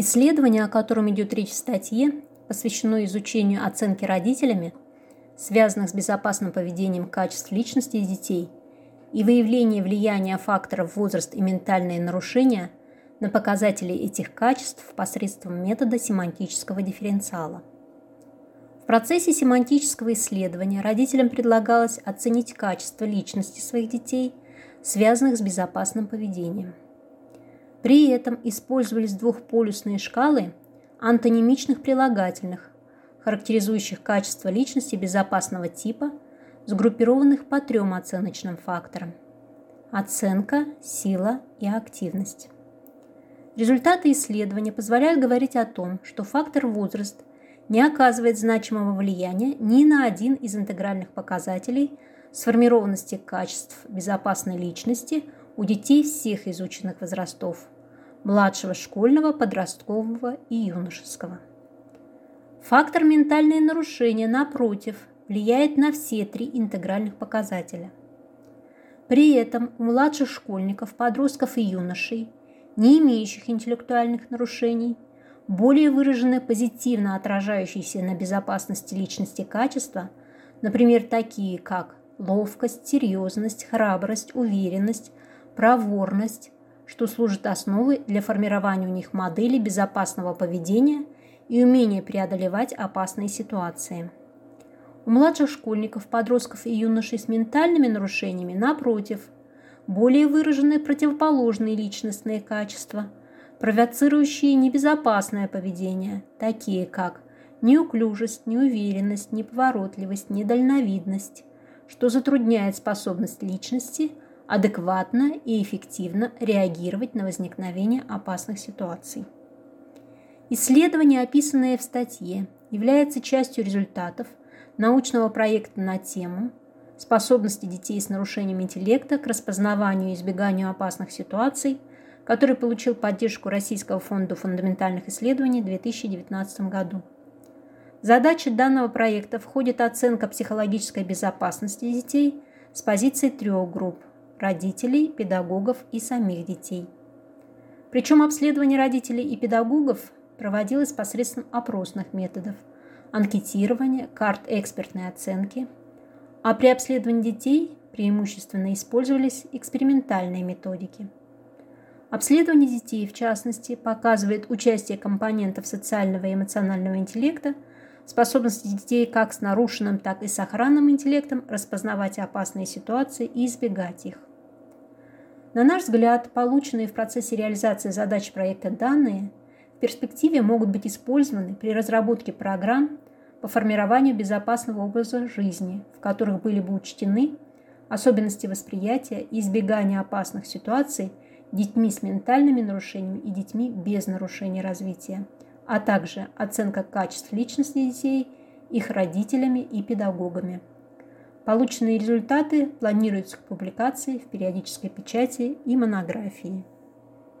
Исследование, о котором идет речь в статье, посвящено изучению оценки родителями, связанных с безопасным поведением качеств личности детей, и выявлению влияния факторов возраст и ментальные нарушения на показатели этих качеств посредством метода семантического дифференциала. В процессе семантического исследования родителям предлагалось оценить качество личности своих детей, связанных с безопасным поведением – при этом использовались двухполюсные шкалы антонимичных прилагательных, характеризующих качество личности безопасного типа, сгруппированных по трем оценочным факторам – оценка, сила и активность. Результаты исследования позволяют говорить о том, что фактор возраст не оказывает значимого влияния ни на один из интегральных показателей сформированности качеств безопасной личности – у детей всех изученных возрастов – младшего школьного, подросткового и юношеского. Фактор ментальные нарушения, напротив, влияет на все три интегральных показателя. При этом у младших школьников, подростков и юношей, не имеющих интеллектуальных нарушений, более выражены позитивно отражающиеся на безопасности личности качества, например, такие как ловкость, серьезность, храбрость, уверенность, проворность, что служит основой для формирования у них модели безопасного поведения и умения преодолевать опасные ситуации. У младших школьников, подростков и юношей с ментальными нарушениями, напротив, более выражены противоположные личностные качества, провоцирующие небезопасное поведение, такие как неуклюжесть, неуверенность, неповоротливость, недальновидность, что затрудняет способность личности – адекватно и эффективно реагировать на возникновение опасных ситуаций. Исследование, описанное в статье, является частью результатов научного проекта на тему способности детей с нарушением интеллекта к распознаванию и избеганию опасных ситуаций, который получил поддержку Российского фонда фундаментальных исследований в 2019 году. В данного проекта входит оценка психологической безопасности детей с позиции трех групп родителей, педагогов и самих детей. Причем обследование родителей и педагогов проводилось посредством опросных методов, анкетирования, карт экспертной оценки, а при обследовании детей преимущественно использовались экспериментальные методики. Обследование детей, в частности, показывает участие компонентов социального и эмоционального интеллекта, способности детей как с нарушенным, так и с охранным интеллектом распознавать опасные ситуации и избегать их. На наш взгляд, полученные в процессе реализации задач проекта данные в перспективе могут быть использованы при разработке программ по формированию безопасного образа жизни, в которых были бы учтены особенности восприятия и избегания опасных ситуаций детьми с ментальными нарушениями и детьми без нарушений развития, а также оценка качеств личности детей, их родителями и педагогами. Полученные результаты планируются к публикации в периодической печати и монографии.